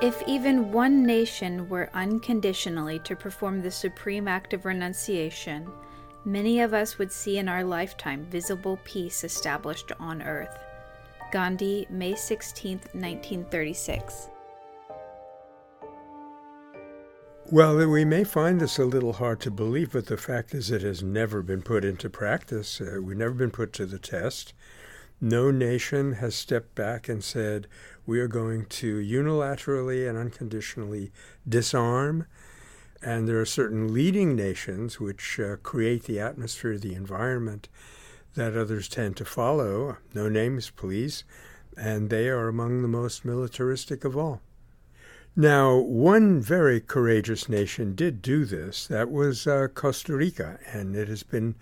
If even one nation were unconditionally to perform the supreme act of renunciation, many of us would see in our lifetime visible peace established on earth. Gandhi, May 16, 1936. Well, we may find this a little hard to believe, but the fact is it has never been put into practice. Uh, we've never been put to the test. No nation has stepped back and said, we are going to unilaterally and unconditionally disarm. And there are certain leading nations which uh, create the atmosphere, the environment that others tend to follow. No names, please. And they are among the most militaristic of all. Now, one very courageous nation did do this. That was uh, Costa Rica, and it has been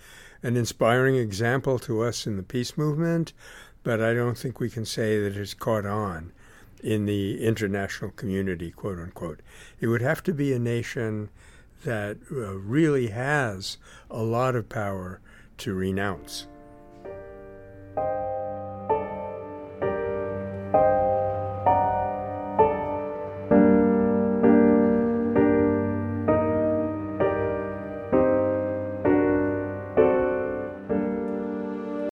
an inspiring example to us in the peace movement, but I don't think we can say that it's caught on in the international community, quote unquote. It would have to be a nation that uh, really has a lot of power to renounce.